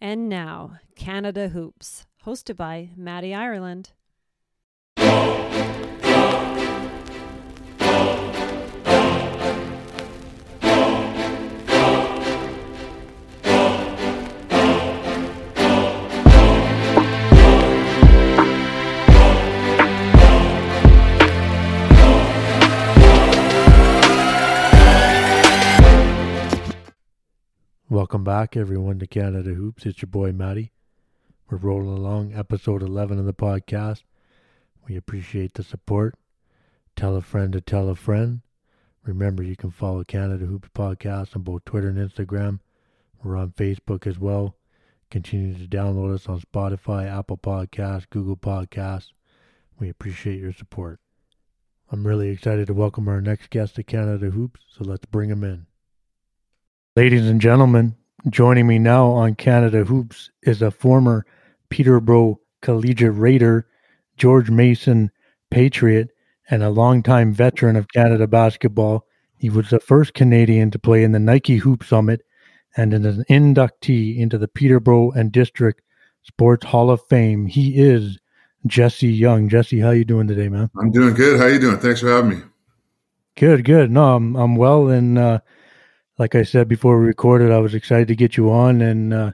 And now, Canada Hoops, hosted by Maddie Ireland. Welcome back, everyone, to Canada Hoops. It's your boy, Matty. We're rolling along, episode 11 of the podcast. We appreciate the support. Tell a friend to tell a friend. Remember, you can follow Canada Hoops Podcast on both Twitter and Instagram. We're on Facebook as well. Continue to download us on Spotify, Apple Podcasts, Google Podcasts. We appreciate your support. I'm really excited to welcome our next guest to Canada Hoops, so let's bring him in. Ladies and gentlemen, joining me now on Canada Hoops is a former Peterborough Collegiate Raider, George Mason Patriot, and a longtime veteran of Canada basketball. He was the first Canadian to play in the Nike Hoop Summit and is an inductee into the Peterborough and District Sports Hall of Fame. He is Jesse Young. Jesse, how you doing today, man? I'm doing good. How you doing? Thanks for having me. Good, good. No, I'm I'm well, and uh, like I said before we recorded, I was excited to get you on and uh,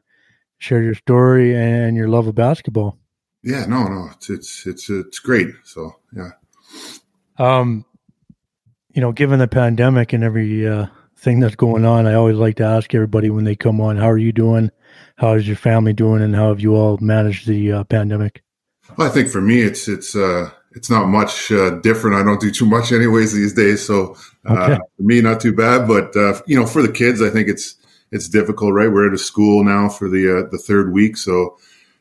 share your story and your love of basketball. Yeah, no, no, it's it's it's it's great. So yeah. Um, you know, given the pandemic and every uh, thing that's going on, I always like to ask everybody when they come on, "How are you doing? How is your family doing? And how have you all managed the uh, pandemic?" Well, I think for me, it's it's uh, it's not much uh, different. I don't do too much anyways these days, so uh, for me, not too bad. But uh, you know, for the kids, I think it's it's difficult, right? We're at a school now for the uh, the third week, so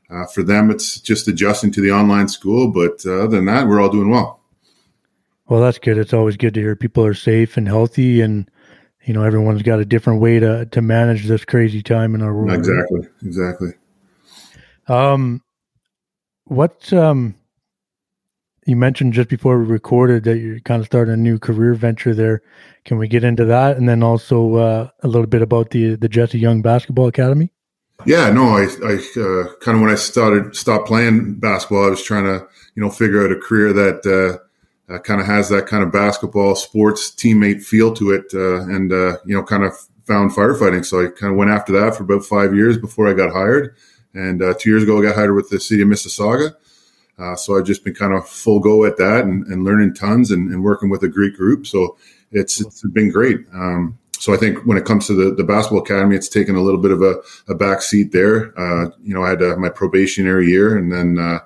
uh, for them, it's just adjusting to the online school. But uh, other than that, we're all doing well. Well, that's good. It's always good to hear people are safe and healthy, and you know, everyone's got a different way to to manage this crazy time in our world. Exactly, exactly. Um, what um you mentioned just before we recorded that you're kind of starting a new career venture there. Can we get into that, and then also uh, a little bit about the the Jesse Young Basketball Academy? Yeah, no, I, I uh, kind of when I started stopped playing basketball, I was trying to you know figure out a career that uh, uh kind of has that kind of basketball sports teammate feel to it, uh, and uh, you know kind of found firefighting. So I kind of went after that for about five years before I got hired. And two years ago, I got hired with the city of Mississauga. Uh, so I've just been kind of full go at that and, and learning tons and, and, working with a great group. So it's, it's been great. Um, so I think when it comes to the, the basketball academy, it's taken a little bit of a, a back seat there. Uh, you know, I had uh, my probationary year and then, uh,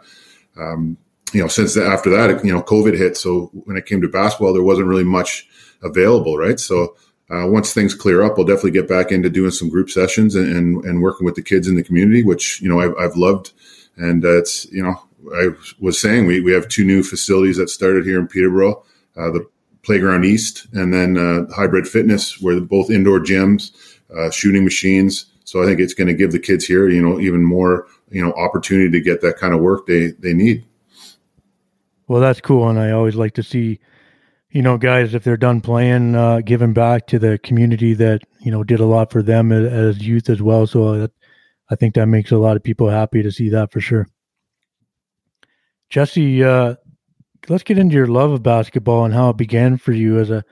um, you know, since the, after that, you know, COVID hit. So when it came to basketball, there wasn't really much available, right? So uh, once things clear up, we'll definitely get back into doing some group sessions and, and, and working with the kids in the community, which, you know, I've, I've loved. And uh, it's, you know, I was saying, we, we have two new facilities that started here in Peterborough, uh, the Playground East and then uh, Hybrid Fitness, where both indoor gyms, uh, shooting machines. So I think it's going to give the kids here, you know, even more, you know, opportunity to get that kind of work they, they need. Well, that's cool. And I always like to see, you know, guys, if they're done playing, uh, giving back to the community that, you know, did a lot for them as, as youth as well. So that, I think that makes a lot of people happy to see that for sure. Jesse, uh, let's get into your love of basketball and how it began for you as a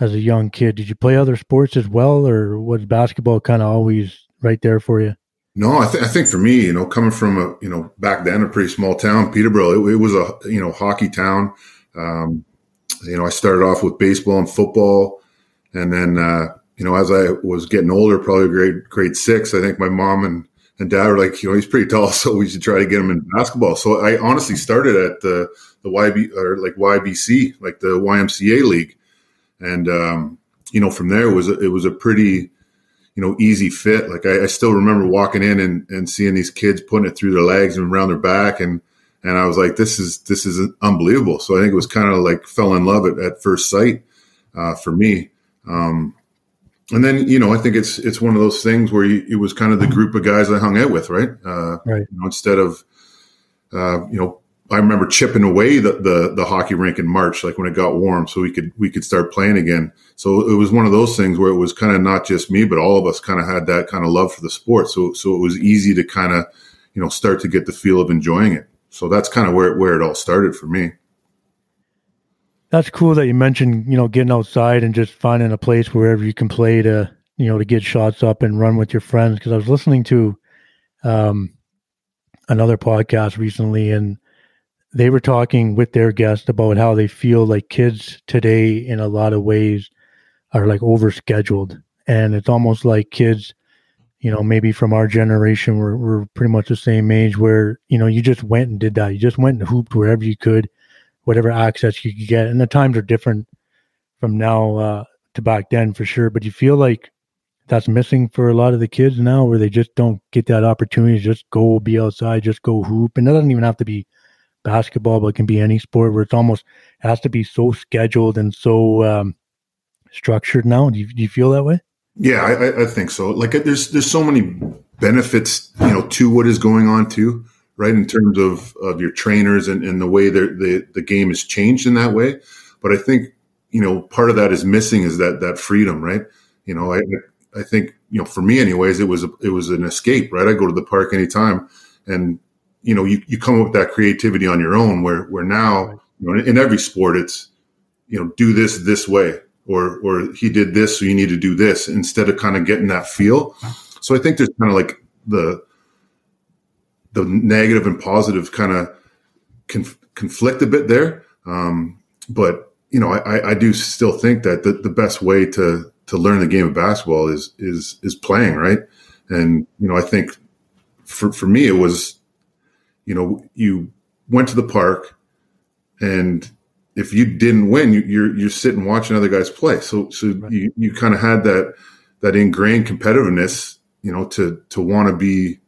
as a young kid. Did you play other sports as well, or was basketball kind of always right there for you? No, I, th- I, think for me, you know, coming from a you know back then a pretty small town, Peterborough, it, it was a you know hockey town. Um, you know, I started off with baseball and football, and then uh, you know as I was getting older, probably grade grade six, I think my mom and and dad were like, you know, he's pretty tall, so we should try to get him in basketball. So I honestly started at the the YB or like YBC, like the YMCA league, and um, you know, from there it was it was a pretty you know easy fit. Like I, I, still remember walking in and, and seeing these kids putting it through their legs and around their back, and and I was like, this is this is unbelievable. So I think it was kind of like fell in love at, at first sight uh, for me. Um, and then you know I think it's it's one of those things where you, it was kind of the group of guys I hung out with, right? Uh, right. You know, instead of uh, you know I remember chipping away the, the, the hockey rink in March, like when it got warm, so we could we could start playing again. So it was one of those things where it was kind of not just me, but all of us kind of had that kind of love for the sport. So so it was easy to kind of you know start to get the feel of enjoying it. So that's kind of where where it all started for me. That's cool that you mentioned you know getting outside and just finding a place wherever you can play to you know to get shots up and run with your friends. Because I was listening to um, another podcast recently and they were talking with their guest about how they feel like kids today in a lot of ways are like overscheduled. And it's almost like kids you know maybe from our generation we're, we're pretty much the same age where you know you just went and did that. You just went and hooped wherever you could whatever access you could get and the times are different from now uh, to back then for sure but you feel like that's missing for a lot of the kids now where they just don't get that opportunity to just go be outside just go hoop and it doesn't even have to be basketball, but it can be any sport where it's almost it has to be so scheduled and so um, structured now. Do you, do you feel that way? Yeah, I, I think so. Like, there's there's so many benefits, you know, to what is going on too, right? In terms of of your trainers and, and the way the the game has changed in that way. But I think you know part of that is missing is that that freedom, right? You know, I I think you know for me, anyways, it was a, it was an escape, right? I go to the park anytime, and you know, you, you come up with that creativity on your own where, where now, you know, in every sport, it's, you know, do this this way or, or he did this. So you need to do this instead of kind of getting that feel. So I think there's kind of like the, the negative and positive kind of conf- conflict a bit there. Um, but you know, I, I do still think that the, the best way to, to learn the game of basketball is, is, is playing. Right. And, you know, I think for, for me, it was, you know, you went to the park and if you didn't win, you, are you're, you're sitting watching other guys play. So so right. you, you kind of had that that ingrained competitiveness, you know, to to want to be,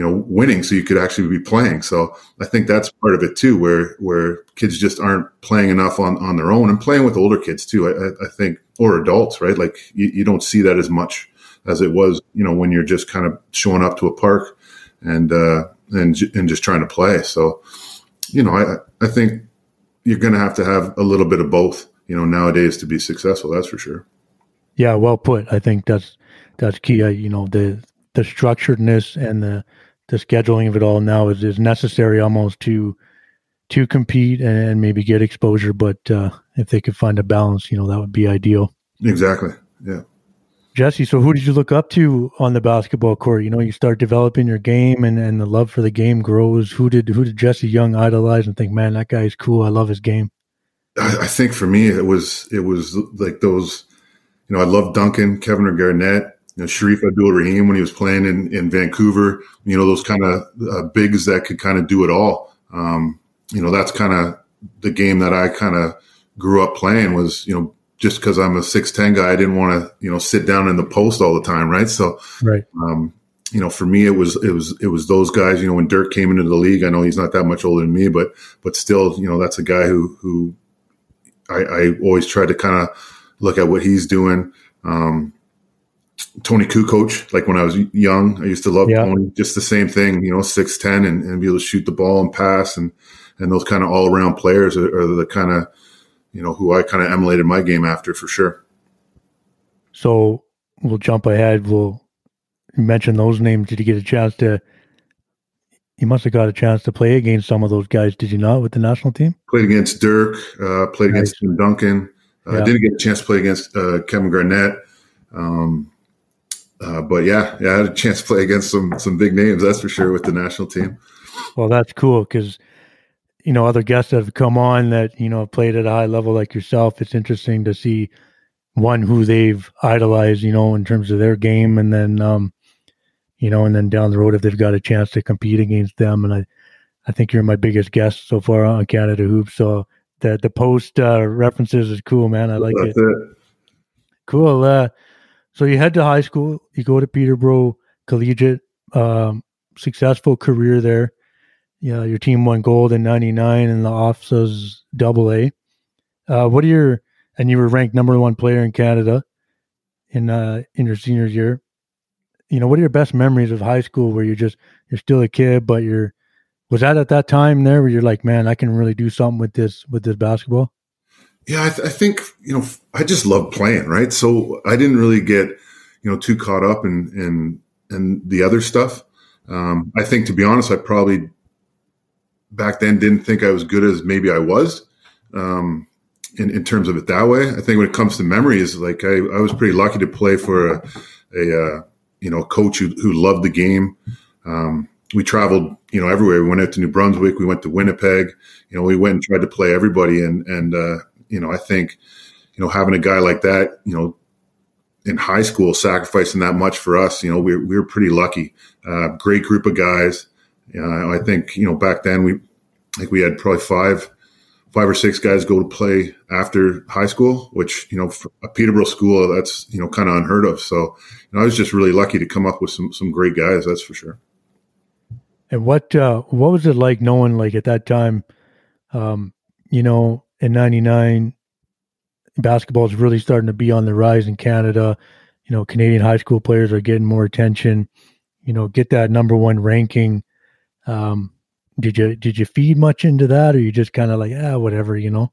you know, winning so you could actually be playing. So I think that's part of it too, where where kids just aren't playing enough on on their own and playing with older kids too. I, I think or adults, right? Like you, you don't see that as much as it was, you know, when you're just kind of showing up to a park and uh, and and just trying to play. So, you know, I I think you're going to have to have a little bit of both, you know, nowadays to be successful. That's for sure. Yeah, well put. I think that's that's key. Uh, you know, the the structuredness and the the scheduling of it all now is, is necessary almost to to compete and maybe get exposure. But uh, if they could find a balance, you know, that would be ideal. Exactly. Yeah. Jesse, so who did you look up to on the basketball court? You know, you start developing your game and, and the love for the game grows. Who did who did Jesse Young idolize and think, man, that guy's cool. I love his game. I, I think for me it was it was like those, you know, I love Duncan, Kevin or Garnett, you know, Shareef Abdur-Rahim when he was playing in, in Vancouver, you know, those kind of uh, bigs that could kind of do it all. Um, you know, that's kind of the game that I kind of grew up playing was, you know, just because I'm a six ten guy, I didn't want to you know sit down in the post all the time, right? So, right. Um, you know, for me, it was it was it was those guys. You know, when Dirk came into the league, I know he's not that much older than me, but but still, you know, that's a guy who who I, I always try to kind of look at what he's doing. Um, Toni Kukoc, like when I was young, I used to love yeah. Tony. Just the same thing, you know, six ten and, and be able to shoot the ball and pass, and and those kind of all around players are, are the kind of you know, who I kind of emulated my game after for sure. So we'll jump ahead. We'll mention those names. Did you get a chance to? You must have got a chance to play against some of those guys, did you not, with the national team? Played against Dirk. Uh, played nice. against Tim Duncan. Uh, yeah. Didn't get a chance to play against uh, Kevin Garnett. Um, uh, but yeah, yeah, I had a chance to play against some some big names. That's for sure with the national team. Well, that's cool because you know other guests that have come on that you know played at a high level like yourself it's interesting to see one who they've idolized you know in terms of their game and then um you know and then down the road if they've got a chance to compete against them and i i think you're my biggest guest so far on canada hoops so the the post uh, references is cool man i like it. it. cool uh so you head to high school you go to peterborough collegiate um successful career there you know, your team won gold in 99 and the OFSAA's double A. Uh, what are your, and you were ranked number one player in Canada in, uh, in your senior year. You know, what are your best memories of high school where you're just, you're still a kid, but you're Was that at that time there where you're like, man, I can really do something with this with this basketball? Yeah, I, th- I think you know I just love playing, right? So I didn't really get you know too caught up in in in the other stuff. Um, I think to be honest, I probably back then didn't think I was good as maybe I was. Um, in, in terms of it that way. I think when it comes to memories, like I, I was pretty lucky to play for a, a uh, you know coach who, who loved the game. Um, we traveled, you know, everywhere. We went out to New Brunswick. We went to Winnipeg. You know, we went and tried to play everybody. And and uh, you know, I think, you know, having a guy like that, you know, in high school, sacrificing that much for us, you know, we we were pretty lucky. Uh, great group of guys. Uh, I think you know back then we, like we had probably five five or six guys go to play after high school, which you know, a Peterborough school that's you know kind of unheard of. So you know, I was just really lucky to come up with some some great guys. That's for sure. And what uh, what was it like knowing like at that time, um, you know, in '99, basketball is really starting to be on the rise in Canada. You know, Canadian high school players are getting more attention. You know, get that number one ranking. Um, did you did you feed much into that, or you just kind of like ah whatever you know?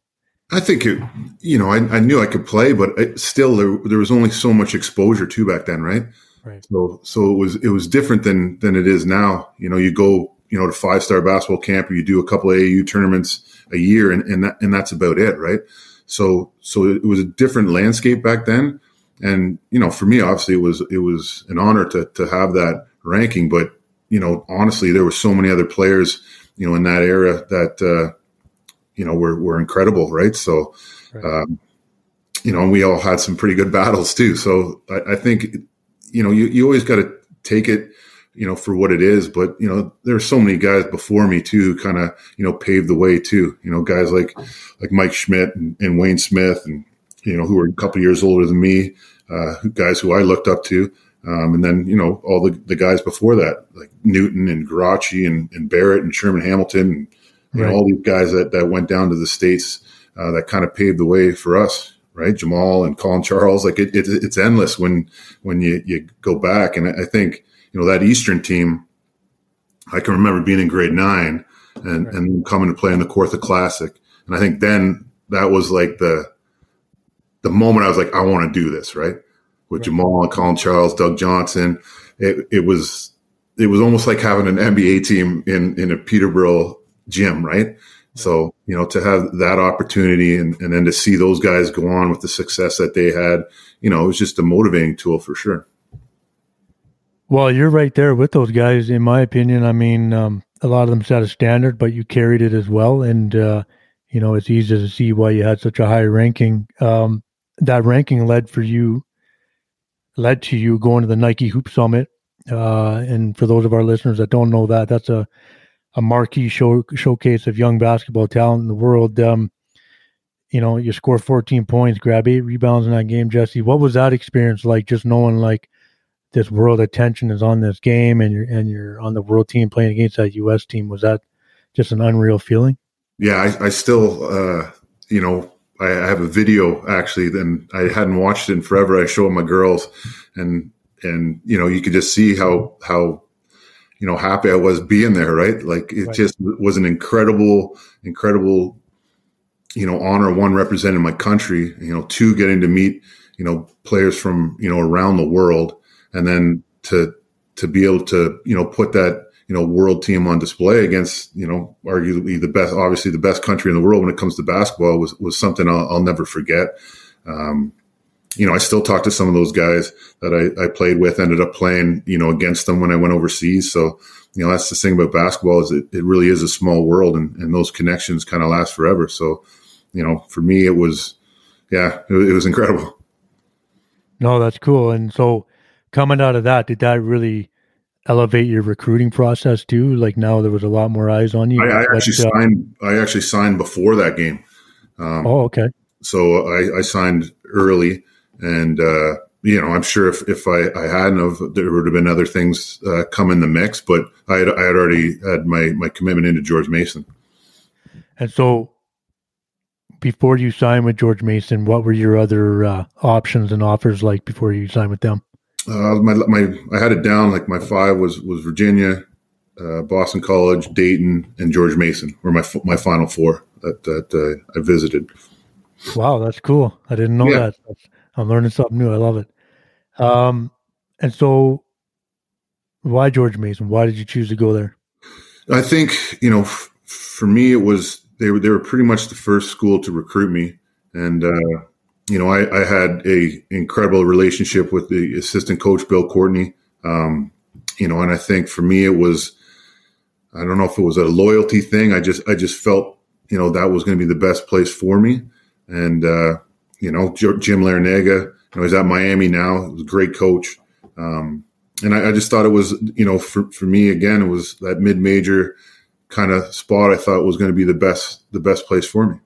I think it, you know, I, I knew I could play, but still there, there was only so much exposure to back then, right? Right. So so it was it was different than than it is now. You know, you go you know to five star basketball camp, or you do a couple of AAU tournaments a year, and and that, and that's about it, right? So so it was a different landscape back then, and you know, for me, obviously, it was it was an honor to to have that ranking, but you know, honestly, there were so many other players, you know, in that era that, uh, you know, were, were incredible. Right. So, right. Um, you know, and we all had some pretty good battles too. So I, I think, you know, you, you always got to take it, you know, for what it is. But, you know, there are so many guys before me too, kind of, you know, paved the way too, you know, guys like, like Mike Schmidt and, and Wayne Smith and, you know, who were a couple years older than me, uh, guys who I looked up to. Um, and then, you know, all the, the guys before that, like Newton and Guarasci and, and Barrett and Sherman Hamilton, and you right. know, all these guys that, that went down to the States uh, that kind of paved the way for us, right? Jamal and Colin Charles, like it, it, it's endless when, when you, you go back. And I think, you know, that Eastern team, I can remember being in grade nine and, right. and coming to play in the Kawartha Classic. And I think then that was like the, the moment I was like, I want to do this, right? with right. Jamal and Colin Charles, Doug Johnson. It, it was it was almost like having an NBA team in in a Peterborough gym, right? So you know to have that opportunity and, and then to see those guys go on with the success that they had, you know, it was just a motivating tool for sure. Well, you're right there with those guys, in my opinion. I mean, um, a lot of them set a standard, but you carried it as well, and uh, you know it's easy to see why you had such a high ranking. Um, that ranking led for you led to you going to the Nike Hoop Summit. Uh, and for those of our listeners that don't know that, that's a a marquee show, showcase of young basketball talent in the world. Um, you know, you score 14 points, grab eight rebounds in that game, Jesse. What was that experience like? Just knowing like this world attention is on this game, and you're and you're on the world team playing against that U.S. team. Was that just an unreal feeling? Yeah, I, I still, uh, you know, I have a video actually, then I hadn't watched it in forever. I show my girls and, and, you know, you could just see how, how, you know, happy I was being there, right? Like it right. just was an incredible, incredible, you know, honor one representing my country, you know, two getting to meet, you know, players from, you know, around the world and then to, to be able to, you know, put that, you know world team on display against you know arguably the best obviously the best country in the world when it comes to basketball was was something I'll, I'll never forget. Um, you know I still talk to some of those guys that I, I played with ended up playing you know against them when I went overseas. So you know that's the thing about basketball is it, it really is a small world and, and those connections kind of last forever. So you know for me it was yeah it, it was incredible. No that's cool. And so coming out of that did that really elevate your recruiting process too? Like now there was a lot more eyes on you. I, I actually uh, signed. I actually signed before that game. Um, oh, okay. So I, I signed early, and uh, you know, I'm sure if, if I, I hadn't have, there would have been other things uh, come in the mix. But I had, I had already had my my commitment into George Mason. And so, before you signed with George Mason, what were your other uh, options and offers like before you signed with them? Uh, my my I had it down like my five was was Virginia, uh, Boston College, Dayton, and George Mason were my my final four that that uh, I visited. Wow, that's cool. I didn't know yeah. that. I'm learning something new. I love it. Um, and so, why George Mason? Why did you choose to go there? I think you know, f- for me, it was they were they were pretty much the first school to recruit me, and uh, you know, I, I, had a incredible relationship with the assistant coach Bill Courtney. Um, you know, and I think for me, it was I don't know if it was a loyalty thing. I just I just felt you know that was going to be the best place for me, and uh, you know, Jim Larrañaga, you know, he's at Miami now. He was a great coach. Um, and I, I, just thought it was, you know, for, for me again, it was that mid major kind of spot. I thought was going to be the best, the best place for me.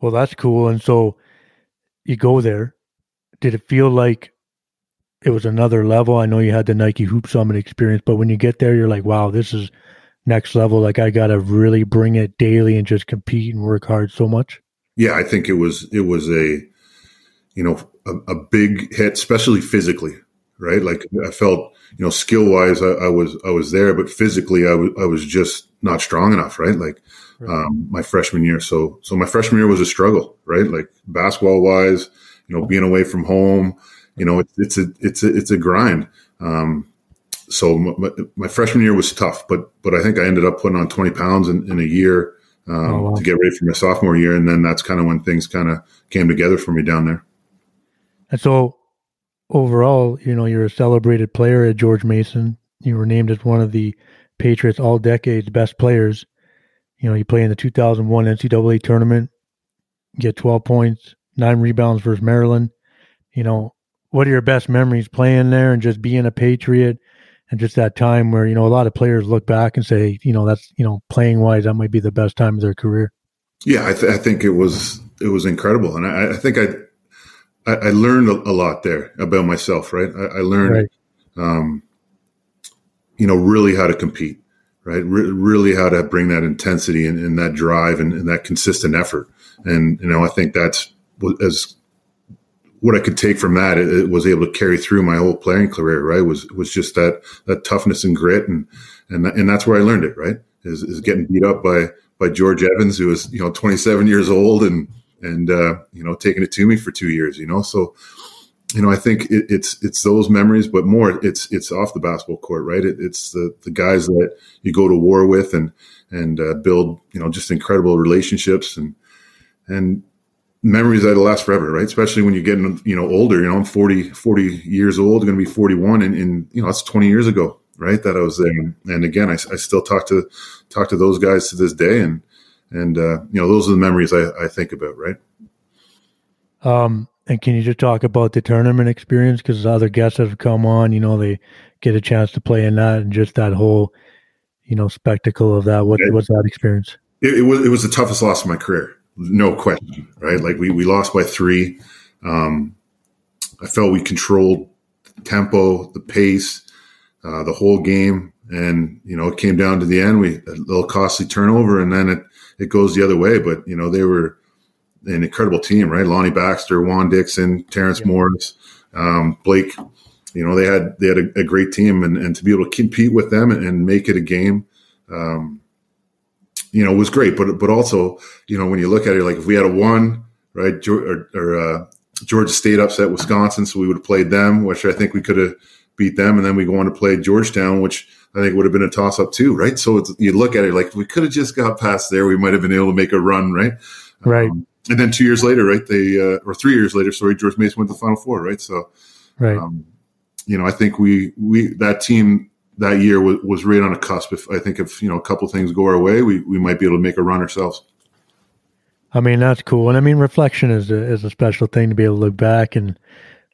Well, that's cool. And so you go there. Did it feel like it was another level? I know you had the Nike Hoop Summit experience, but when you get there, you're like, wow, this is next level. Like I got to really bring it daily and just compete and work hard so much. Yeah, I think it was it was a you know a, a big hit, especially physically right? Like I felt, you know, skill wise, I, I, was I was there, but physically, I was I was just not strong enough, right? Like um, my freshman year. So so my freshman year was a struggle, right? Like basketball wise, you know, being away from home, you know, it's it's a it's a it's a grind. Um, so my, my, freshman year was tough, but but I think I ended up putting on twenty pounds in, in a year um, oh, wow. to get ready for my sophomore year, and then that's kind of when things kind of came together for me down there. And so overall, you know, you're a celebrated player at George Mason. You were named as one of the Patriots all decades best players. You know, you play in the 2001 NCAA tournament, get 12 points, nine rebounds versus Maryland. You know, what are your best memories playing there and just being a Patriot and just that time where, you know, a lot of players look back and say, you know, that's, you know, playing wise, that might be the best time of their career. Yeah, I, th- I think it was, it was incredible. And I, I think I, I, learned a, a, lot there about myself, right? I, I learned, right. Um, you know, really how to compete, right? Re- really how to bring that intensity and, and that drive and, and, that consistent effort. And, you know, I think that's as what I could take from that. It, it, was able to carry through my whole playing career, right? Was, was just that, that toughness and grit. And, and, and that's where I learned it, right? Is, is getting beat up by, by George Evans, who was, you know, 27 years old and, and uh, you know taking it to me for two years. You know, so you know I think it, it's it's those memories, but more it's it's off the basketball court, right? It, it's the the guys that you go to war with and and uh, build you know just incredible relationships and and memories that'll last forever, right? Especially when you're getting, you know, older, you know, I'm 40, 40 years old, going to be 41 and, and, you know, that's 20 years ago, right. That I was there. And again, I, I still talk to, talk to those guys to this day. And, and uh, you know those are the memories I, I think about right um and can you just talk about the tournament experience? Because other guests have come on you know they get a chance to play in that and just that whole you know spectacle of that. What it, what's that experience? It, it, was it was the toughest loss of my career no question right? Like we, we lost by three. Um i felt we controlled the tempo the pace uh, the whole game. And you know it came down to the end we a little costly turnover and then it it goes the other way. But you know, they were an incredible team, right? Lonny Baxter, Juan Dixon, Terence yeah. Morris, um, Blake. You know, they had they had a, a, great team, and, and to be able to compete with them and, and make it a game, um, you know, was great. But but also, you know, when you look at it, like if we had a one, right, or, or uh, Georgia State upset Wisconsin, so we would have played them, which I think we could have beat them, and then we go on to play Georgetown, which I think would have been a toss up too, right? So you look at it like we could have just got past there. We might have been able to make a run, right? Right. Um, and then two years later, right? They uh, or three years later, sorry, George Mason went to the Final Four, right? So, right. Um, you know, I think we we that team that year was, was right on a cusp. If I think if you know a couple things go our way, we we might be able to make a run ourselves. I mean, that's cool, and I mean, reflection is a is a special thing to be able to look back and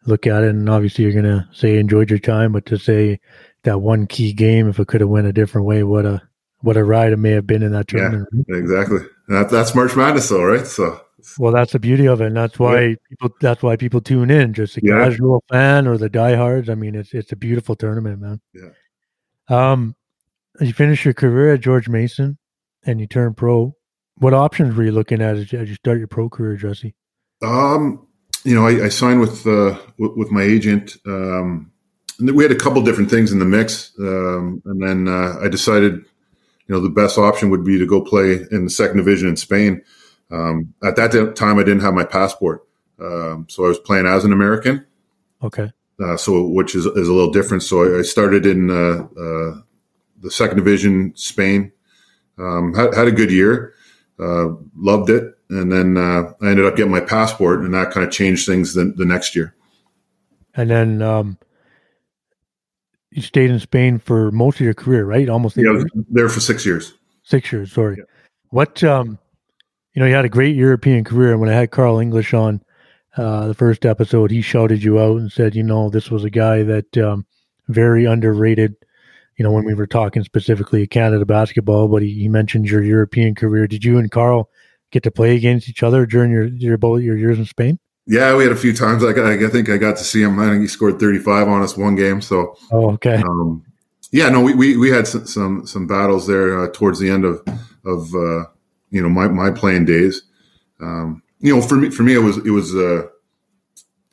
look at it. And obviously, you're gonna say enjoyed your time, but to say that one key game. If it could have went a different way, what a what a ride it may have been in that tournament. Yeah, exactly. That, that's March Madness, though, right? So, well, that's the beauty of it, and that's why yeah. people. That's why people tune in. Just a yeah. casual fan or the diehards. I mean, it's it's a beautiful tournament, man. Yeah. Um, you finish your career at George Mason, and you turn pro. What options were you looking at as, you start your pro career, Jesse? Um, you know, I, I signed with uh, with, with my agent. Um, we had a couple different things in the mix, um, and then uh, I decided, you know, the best option would be to go play in the second division in Spain. Um, at that time, I didn't have my passport, um, so I was playing as an American. Okay. Uh, so which is is a little different. So I, I started in uh, uh the second division, Spain. Um, had, had a good year, uh, loved it, and then uh, I ended up getting my passport, and that kind of changed things the, the next year. And then um, you stayed in Spain for most of your career, right? Almost yeah, there for six years. Six years, sorry. Yeah. What um, you know, you had a great European career. And when I had Carl English on uh, the first episode, he shouted you out and said, you know, this was a guy that um, very underrated. You know, when we were talking specifically Canada basketball, but he, he mentioned your European career. Did you and Carl get to play against each other during your your both your years in Spain? Yeah, we had a few times. I, I think I got to see him. I think he scored 35 on us one game. So, oh, okay. Um, yeah, no, we, we, we had some, some, some battles there uh, towards the end of, of, uh, you know, my, my playing days. Um, you know, for me, for me, it was, it was, uh,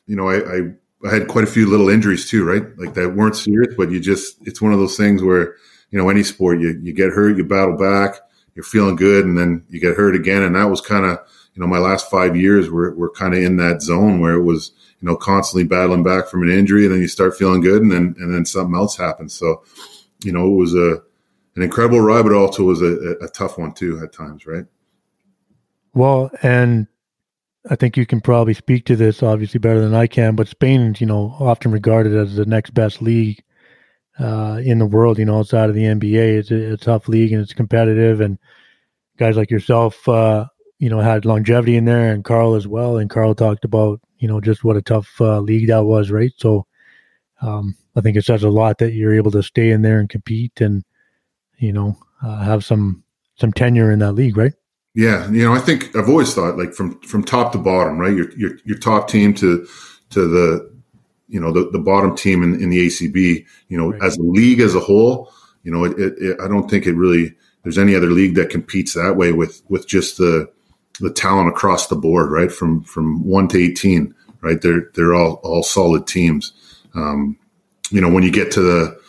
you know, I, I, I had quite a few little injuries too, right? Like that weren't serious, but you just, it's one of those things where, you know, any sport, you, you get hurt, you battle back, you're feeling good, and then you get hurt again. And that was kind of, you know, my last five years were, were kind of in that zone where it was, you know, constantly battling back from an injury, and then you start feeling good, and then and then something else happens. So, you know, it was a an incredible ride, but also was a, a tough one too at times, right? Well, and I think you can probably speak to this obviously better than I can, but Spain's, you know, often regarded as the next best league uh, in the world, you know, outside of the NBA. It's a, a, tough league and it's competitive. And guys like yourself, uh, you know, had longevity in there and Carl as well. And Carl talked about, you know, just what a tough uh, league that was, right? So um, I think it says a lot that you're able to stay in there and compete and, you know, uh, have some some tenure in that league, right? Yeah, you know, I think I've always thought like from from top to bottom, right? Your your, your top team to to the you know the, the bottom team in, in the ACB, you know, right. as a league as a whole, you know, it, it, I don't think it really there's any other league that competes that way with with just the the talent across the board, right? From from one to eighteen, right? They're they're all all solid teams. Um, you know, when you get to the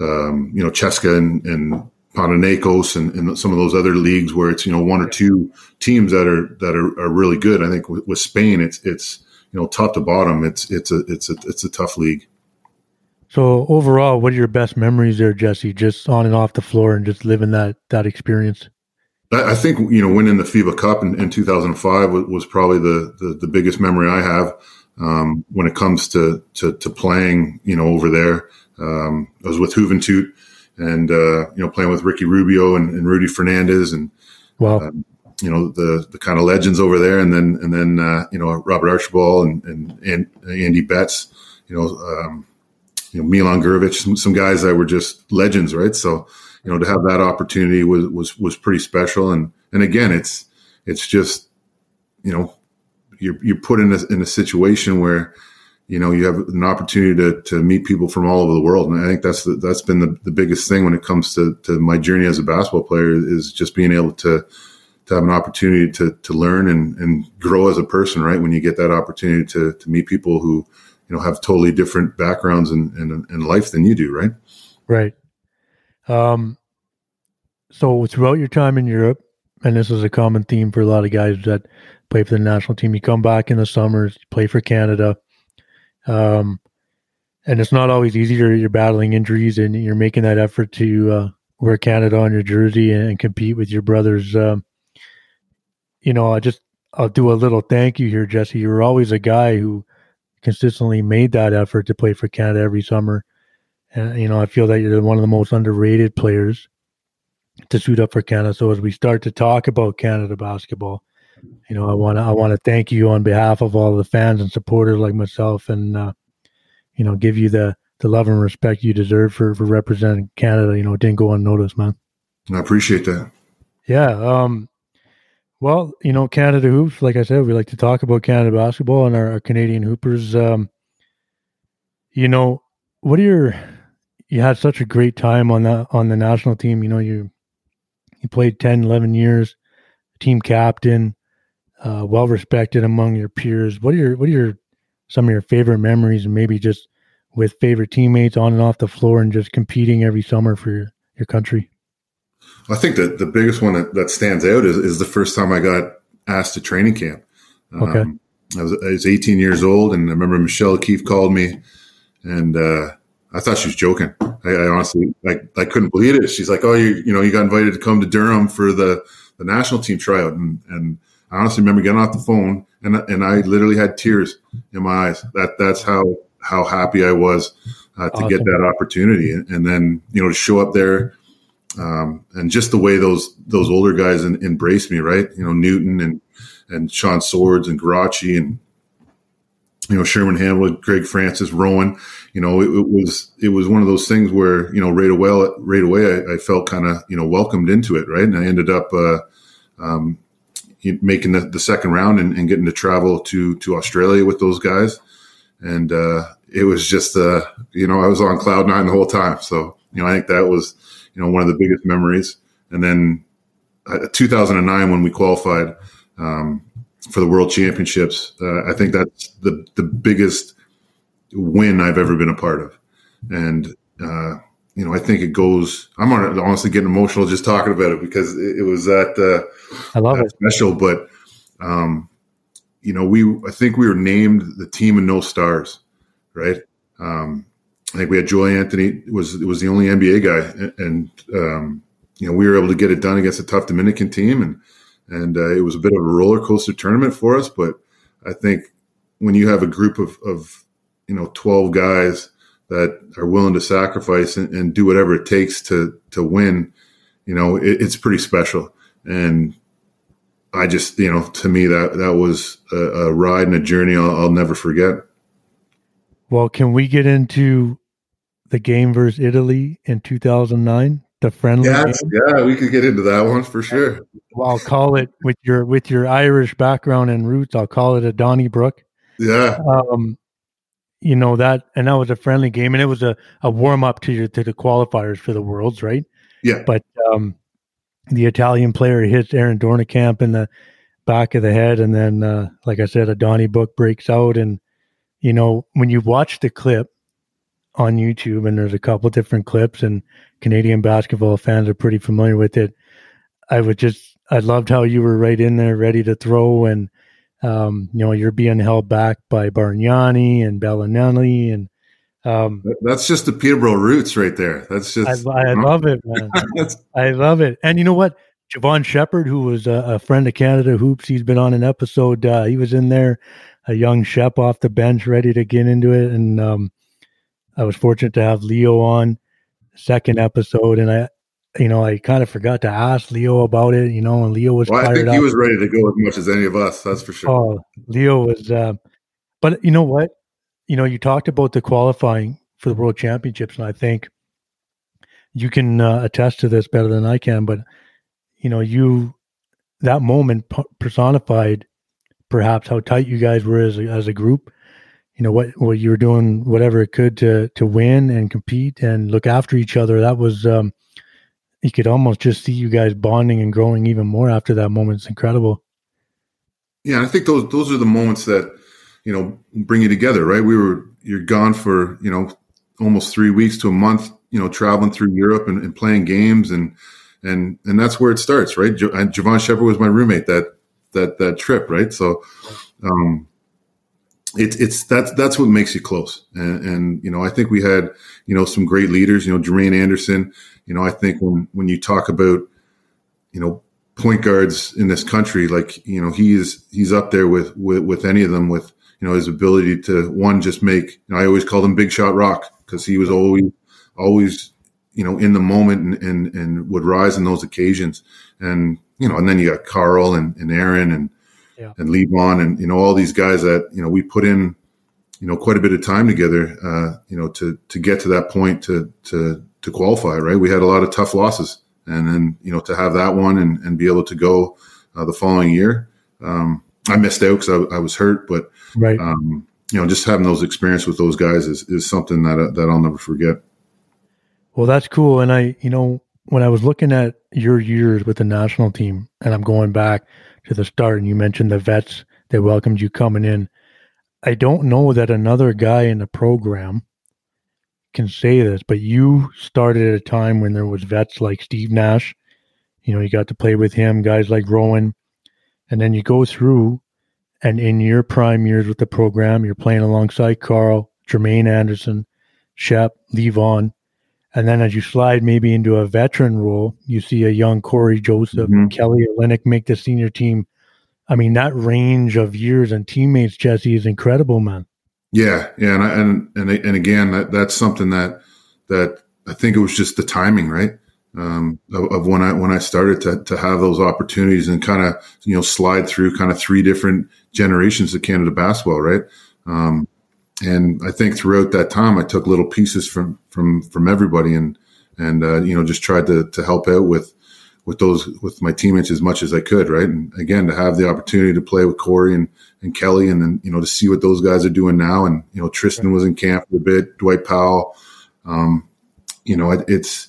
um, you know CSKA and, and Panathinaikos and, and, some of those other leagues where it's you know one or two teams that are that are, are really good. I think with, with, Spain, it's it's you know top to bottom, it's it's a it's a it's a tough league. So overall, what are your best memories there, Jesse? Just on and off the floor, and just living that that experience. I think you know winning the FIBA Cup in, in 2005 was, was probably the, the, the biggest memory I have um, when it comes to, to, to playing. You know, over there, um, I was with Joventut and uh, you know playing with Ricky Rubio and, and Rudy Fernandez and wow. Um, you know the the kind of legends over there, and then and then uh, you know Robert Archibald and, and, and Andy Betts, you know um, you know Milan Gurovic, some, some guys that were just legends, right? So you know to have that opportunity was was was pretty special and and again it's it's just you know you're you're put in a in a situation where you know you have an opportunity to to meet people from all over the world. And I think that's the, that's been the, the biggest thing when it comes to to my journey as a basketball player is just being able to to have an opportunity to to learn and and grow as a person right? When you get that opportunity to to meet people who you know have totally different backgrounds in in, in life than you do right? Right. Um, so throughout your time in Europe, and this is a common theme for a lot of guys that play for the national team, you come back in the summers, play for Canada. Um, and it's not always easy. You're, you're battling injuries and you're making that effort to uh, wear Canada on your jersey and, and compete with your brothers. Um, you know, I just I'll do a little thank you here, Jesse. You were always a guy who consistently made that effort to play for Canada every summer. And, you know, I feel that you're one of the most underrated players to suit up for Canada. So as we start to talk about Canada basketball, you know, I want to I want to thank you on behalf of all the fans and supporters like myself, and uh, you know, give you the the love and respect you deserve for for representing Canada. You know, it didn't go unnoticed, man. I appreciate that. Yeah. Um. Well, you know, Canada hoops. Like I said, we like to talk about Canada basketball and our, our Canadian hoopers. Um. You know, what are your you had such a great time on that on the national team. You know, you you played 10, 11 years, team captain, uh, well respected among your peers. What are your what are your some of your favorite memories and maybe just with favorite teammates on and off the floor and just competing every summer for your, your country? I think that the biggest one that, that stands out is, is the first time I got asked to training camp. Okay. Um, I, was, I was 18 years old, and I remember Michelle Keefe called me, and uh, I thought she was joking. I, I honestly, I, I couldn't believe it. She's like, "Oh, you, you know, you got invited to come to Durham for the, the national team tryout," and, and I honestly remember getting off the phone, and and I literally had tears in my eyes. That that's how how happy I was uh, to awesome. get that opportunity, and, and, then you know to show up there, um, and just the way those those older guys in, embraced me, right? You know, Newton and and Sean Swords and Guarasci and you know Sherman Hamilton, Greg Francis, Rowan. You know, it, it, was it was one of those things where you know right away right away I, I felt kind of you know welcomed into it, right? And I ended up uh, um, making the, the, second round and, and, getting to travel to to Australia with those guys, and uh, it was just uh, you know I was on cloud nine the whole time. So you know I think that was you know one of the biggest memories. And then uh, 2009 when we qualified um, for the World Championships. Uh, I think that's the the biggest win I've ever been a part of, and uh, you know I think it goes. I'm honestly getting emotional just talking about it because it, it was that uh, I love that it special. But um, you know, we I think we were named the team of no stars, right? Um, I think we had Joel Anthony was was the only NBA guy, and um, you know we were able to get it done against a tough Dominican team, and and uh, it was a bit of a roller coaster tournament for us. But I think when you have a group of, of you know twelve guys that are willing to sacrifice and, and do whatever it takes to to win, you know, it, it's pretty special. And I just you know to me that that was a, a ride and a journey I'll, I'll never forget. Well, can we get into the game versus Italy in 2009? the friendly. Yes, yeah, we could get into that one for sure. Well, I'll call it with your with your Irish background and roots. I'll call it a Donnybrook. Yeah. Um, you know that, and that was a friendly game, and it was a, a warm up to your to the qualifiers for the worlds, right? Yeah. But um, the Italian player hits Aaron Doornekamp in the back of the head, and then, uh, like I said, a Donnybrook breaks out, and you know when you watch the clip on YouTube, and there's a couple different clips, and Canadian basketball fans are pretty familiar with it. I would just, I loved how you were right in there, ready to throw, and um, you know, you're being held back by Bargnani and Belinelli, and um, that's just the Peterborough roots right there. That's just, I, I love it, man. I love it. And you know what? Jevohn Shepherd, who was a, a, friend of Canada Hoops, he's been on an episode. Uh, he was in there, a young Shep off the bench, ready to get into it, and um, I was fortunate to have Leo on second episode, and I, you know, I kind of forgot to ask Leo about it. You know, and Leo was. Well, I think he up. was ready to go as much as any of us. That's for sure. Oh, Leo was. Uh, but you know what? You know, you talked about the qualifying for the World Championships, and I think you can uh, attest to this better than I can. But you know, you that moment personified perhaps how tight you guys were as a, as a group you know what what you were doing whatever it could to to win and compete and look after each other that was um you could almost just see you guys bonding and growing even more after that moment it's incredible. Yeah i think those those are the moments that you know bring you together right? We were you're gone for you know almost three weeks to a month you know traveling through europe and, and playing games and and and that's where it starts right? Jo- Jevohn Shepherd was my roommate that that that trip right? So um it's it's that's that's what makes you close. And, and, you know, I think we had you know some great leaders. You know, Jermaine Anderson. You know, I think when when you talk about you know point guards in this country, like you know, he's he's up there with with with any of them with you know his ability to one just make. You know, I always called him Big Shot Rock because he was always always you know in the moment and, and and would rise in those occasions. And you know, and then you got Carl and, and Aaron and yeah. and Levon and you know all these guys that you know we put in you know quite a bit of time together uh, you know to to get to that point to to to qualify right? We had a lot of tough losses and then you know to have that one and, and be able to go uh, the following year um, I missed out because I, I, was hurt but right. um, you know just having those experience with those guys is, is something that uh, that I'll never forget. Well that's cool and I you know when I was looking at your years with the national team and I'm going back to the start, and you mentioned the vets that welcomed you coming in. I don't know that another guy in the program can say this, but you started at a time when there was vets like Steve Nash. You know, you got to play with him, guys like Rowan, and then you go through, and in your prime years with the program, you're playing alongside Carl, Jermaine Anderson, Shep, Levon, and then as you slide maybe into a veteran role, you see a young Cory Joseph, mm-hmm. Kelly Olynyk make the senior team. I mean, that range of years and teammates, Jesse, is incredible, man. Yeah, yeah, and I, and and and again, that that's something that that I think it was just the timing, right? Um, of, of, when I when I started to to have those opportunities and kind of you know slide through kind of three different generations of Canada basketball, right? Um, and I think throughout that time, I took little pieces from from from everybody, and and uh, you know just tried to to help out with with those with my teammates as much as I could, right? And again, to have the opportunity to play with Cory and and Kelly, and then you know to see what those guys are doing now, and you know Tristan was in camp for a bit, Dwight Powell, um, you know it, it's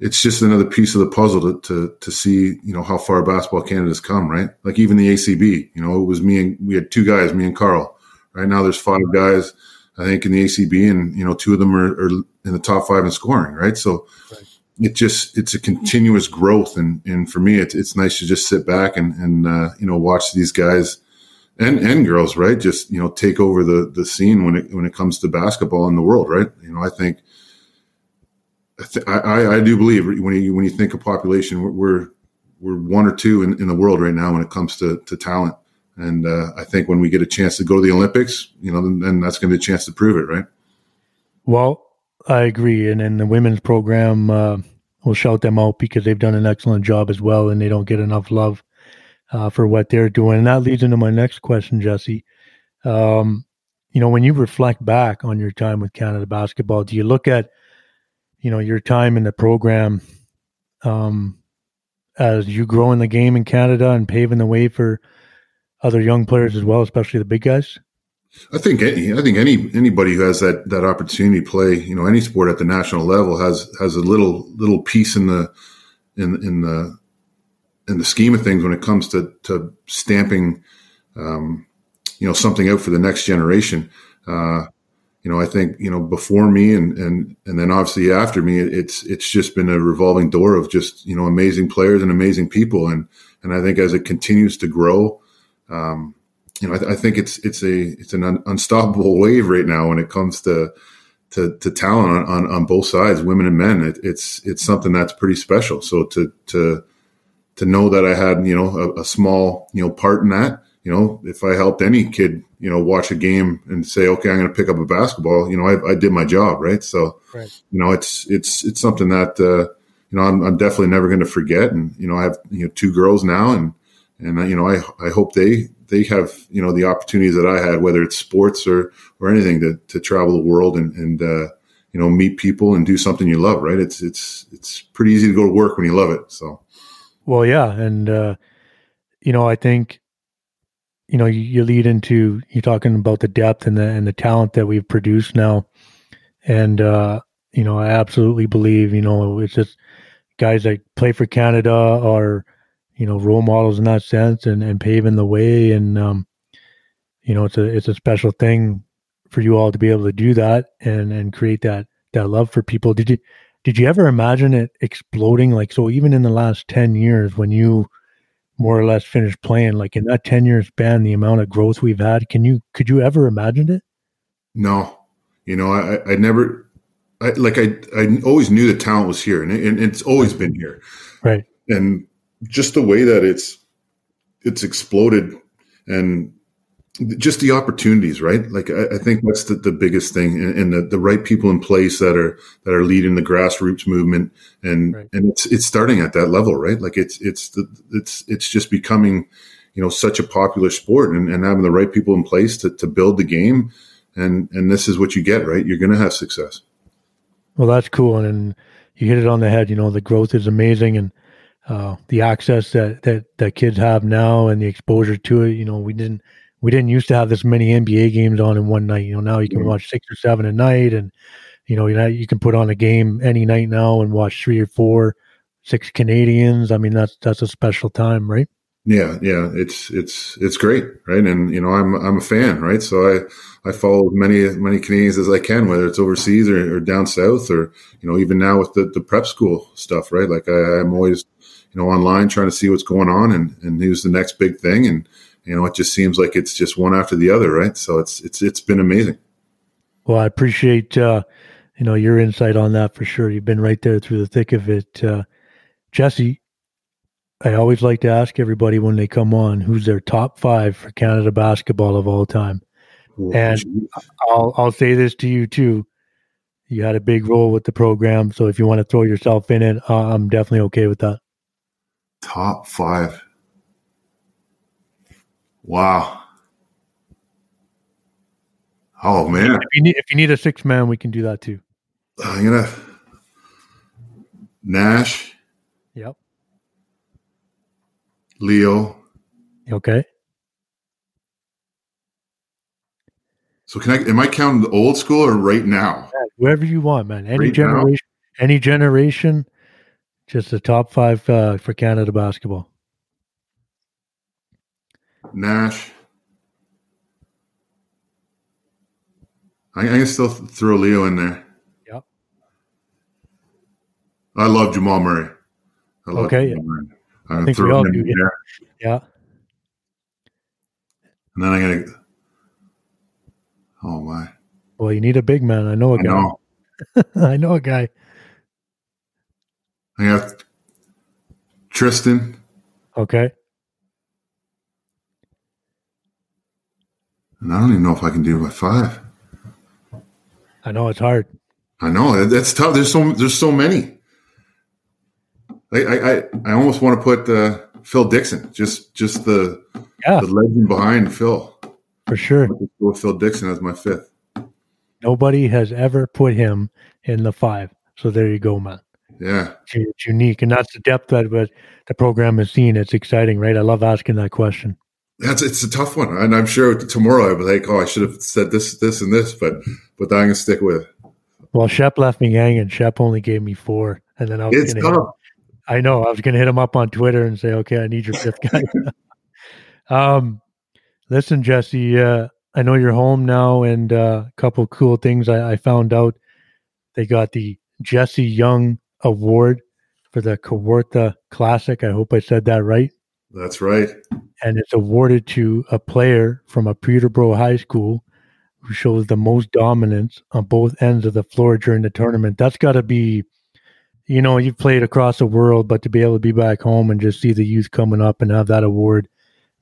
it's just another piece of the puzzle to, to to see you know how far basketball Canada's come, right? Like even the ACB, you know, it was me and we had two guys, me and Carl Right now, there's five guys, I think, in the ACB, and you know, two of them are, are in the top five in scoring. Right, so right. it just it's a continuous growth, and and for me, it's it's nice to just sit back and and uh, you know watch these guys and and girls, right, just you know take over the the scene when it when it comes to basketball in the world, right? You know, I think. I, I, I do believe when you when you think of population, we're, we're we're one or two in, in the world right now when it comes to, to talent. And uh, I think when we get a chance to go to the Olympics, you know, then, then that's going to be a chance to prove it, right? Well, I agree. And in the women's program, uh, we'll shout them out because they've done an excellent job as well, and they don't get enough love uh, for what they're doing. And that leads into my next question, Jesse. Um, you know, when you reflect back on your time with Canada basketball, do you look at, you know, your time in the program um, as you grow in the game in Canada and paving the way for – other young players as well, especially the big guys? I think I think any anybody who has that that opportunity to play, you know, any sport at the national level has has a little little piece in the in in the in the scheme of things when it comes to to stamping, um, you know, something out for the next generation. Uh, you know, I think you know before me and and and then obviously after me, it's it's just been a revolving door of just you know amazing players and amazing people, and and I think as it continues to grow um, you know, I, th- I, think it's it's a it's an un- unstoppable wave right now when it comes to to, to talent on, on, on both sides, women and men. It, it's it's something that's pretty special. So to to to know that I had you know a, a, small you know part in that, you know, if I helped any kid you know watch a game and say, okay, I'm going to pick up a basketball, you know, I, I did my job, right? So right. you know, it's it's it's something that uh, you know I'm, I'm definitely never going to forget. And you know, I have you know two girls now and and uh, you know, I I hope they they have you know the opportunities that I had, whether it's sports or or anything, to to travel the world and and uh, you know meet people and do something you love. Right? It's it's it's pretty easy to go to work when you love it. So, well, yeah, and uh, you know, I think you know you, you lead into you are talking about the depth and the and the talent that we've produced now, and uh, you know, I absolutely believe you know it's just guys that play for Canada are you know role models in that sense and and paving the way and um you know it's a it's a special thing for you all to be able to do that and and create that that love for people. Did you did you ever imagine it exploding? Like so even in the last 10 years when you more or less finished playing like in that 10 year span the amount of growth we've had can you could you ever imagine it? No. You know i i never I, like I, I always knew the talent was here, and, it, and it's always been here. Right. And just the way that it's it's exploded and just the opportunities, right? Like I, I think that's the, the biggest thing, and, and, the, the right people in place that are that are leading the grassroots movement, and right. and it's it's starting at that level, right? Like it's it's the, it's it's just becoming, you know, such a popular sport, and, and having the right people in place to to build the game, and and this is what you get, right? You're going to have success. Well, that's cool, and, and you hit it on the head. You know, the growth is amazing, and uh, the access that, that that kids have now and the exposure to it. You know, we didn't we didn't used to have this many NBA games on in one night. You know, now you can mm-hmm. watch six or seven a night, and you know, you know, you can put on a game any night now and watch three or four, six Canadians. I mean, that's that's a special time, right? Yeah, yeah, it's it's it's great, right? And you know, I'm I'm a fan, right? So I I follow as many many Canadians as I can, whether it's overseas or, or down south, or you know, even now with the, the prep school stuff, right? Like I, I'm always you know online trying to see what's going on and and who's the next big thing, and you know, it just seems like it's just one after the other, right? So it's it's it's been amazing. Well, I appreciate uh, you know your insight on that for sure. You've been right there through the thick of it, uh, Jesse. I always like to ask everybody when they come on who's their top five for Canada basketball of all time. And I'll I'll say this to you too. You had a big role with the program, so if you want to throw yourself in it, uh, I'm definitely okay with that. Top five. Wow. Oh man! If you need if you need a six man, we can do that too. I'm gonna Nash. Yep. Leo. Okay. So can I? Am I counting the old school or right now? Yeah, whoever you want, man. Any Right generation, any generation. Just the top five uh, for Canada basketball. Nash. I, I can still th- throw Leo in there. Yep. I love Jamal Murray. I love Okay. Jamal Murray. I'm I think we all do, in yeah. Yeah. and then I'm gonna. Oh my! Well, you need a big man. I know a I guy. know. I know a guy. I have Tristan, Okay. and I don't even know if I can do my five. I know it's hard. I know that's tough. There's so there's so many. I I, I- almost want to put uh, Phil Dixon, just just the Yeah, the legend behind Phil. for sure. I'll just go with Phil Dixon as my fifth. Nobody has ever put him in the five. So there you go, man. Yeah, It's, unique, and that's the depth that but the program has seen. It's exciting, right? I love asking that question. that's it's a tough one, and I'm sure tomorrow I'll be like, oh, I should have said this, this, and this, but but I'm gonna stick with. it. Well, Shep left me hanging. Shep only gave me four, and then I was It's gonna tough. I know I was going to hit him up on Twitter and say, "Okay, I need your fifth guy." um, listen, Jesse, uh, I know you're home now, and uh, a couple cool things I, I found out. They got the Jesse Young Award for the Kawartha Classic. I hope I said that right. That's right. And it's awarded to a player from a Peterborough high school who shows the most dominance on both ends of the floor during the tournament. That's got to be, you know, you've played across the world, but to be able to be back home and just see the youth coming up and have that award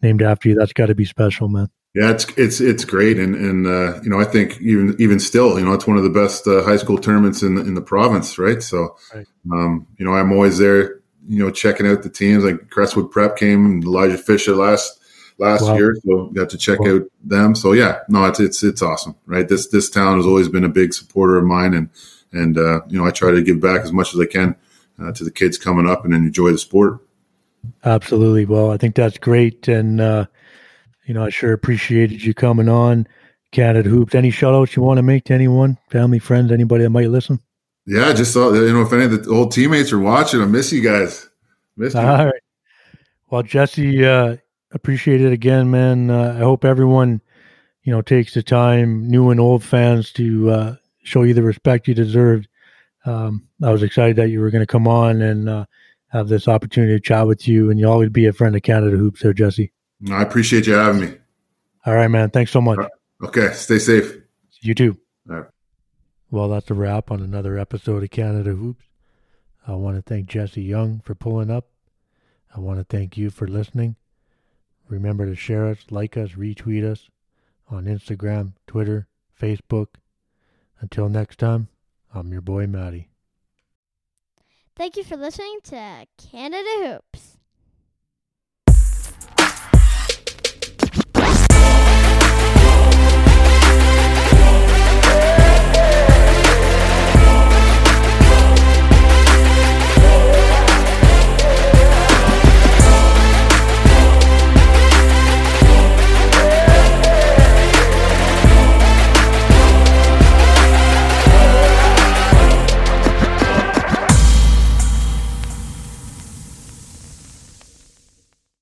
named after you, that's got to be special, man. Yeah, it's it's it's great, and and uh, you know I think even even still, you know, it's one of the best uh, high school tournaments in in the province, right? So, Right. um, you know, I'm always there, you know, checking out the teams. Like Crestwood Prep came, Elijah Fisher last last Wow. year, so got to check Wow. out them. So yeah, no, it's it's it's awesome, right? This this town has always been a big supporter of mine, and and uh, you know I try to give back as much as I can uh, to the kids coming up and enjoy the sport. Absolutely. Well, I think that's great. And, uh, you know, I sure appreciated you coming on Canada Hoops. Any shout outs you want to make to anyone, family, friends, anybody that might listen? Yeah, just saw you know if any of the old teammates are watching, I miss you guys. Miss you. All right. Well, Jesse, uh, appreciate it again, man. Uh, I hope everyone, you know, takes the time, new and old fans, to uh, show you the respect you deserved. Um, I was excited that you were going to come on and uh, have this opportunity to chat with you, and you always be a friend of Canada Hoops, there, Jesse. I appreciate you having me. All right, man. Thanks so much. Okay, stay safe. You too. All right. Well, that's a wrap on another episode of Canada Hoops. I want to thank Jesse Young for pulling up. I want to thank you for listening. Remember to share us, like us, retweet us on Instagram, Twitter, Facebook. Until next time, I'm your boy Matty. Thank you for listening to Canada Hoops.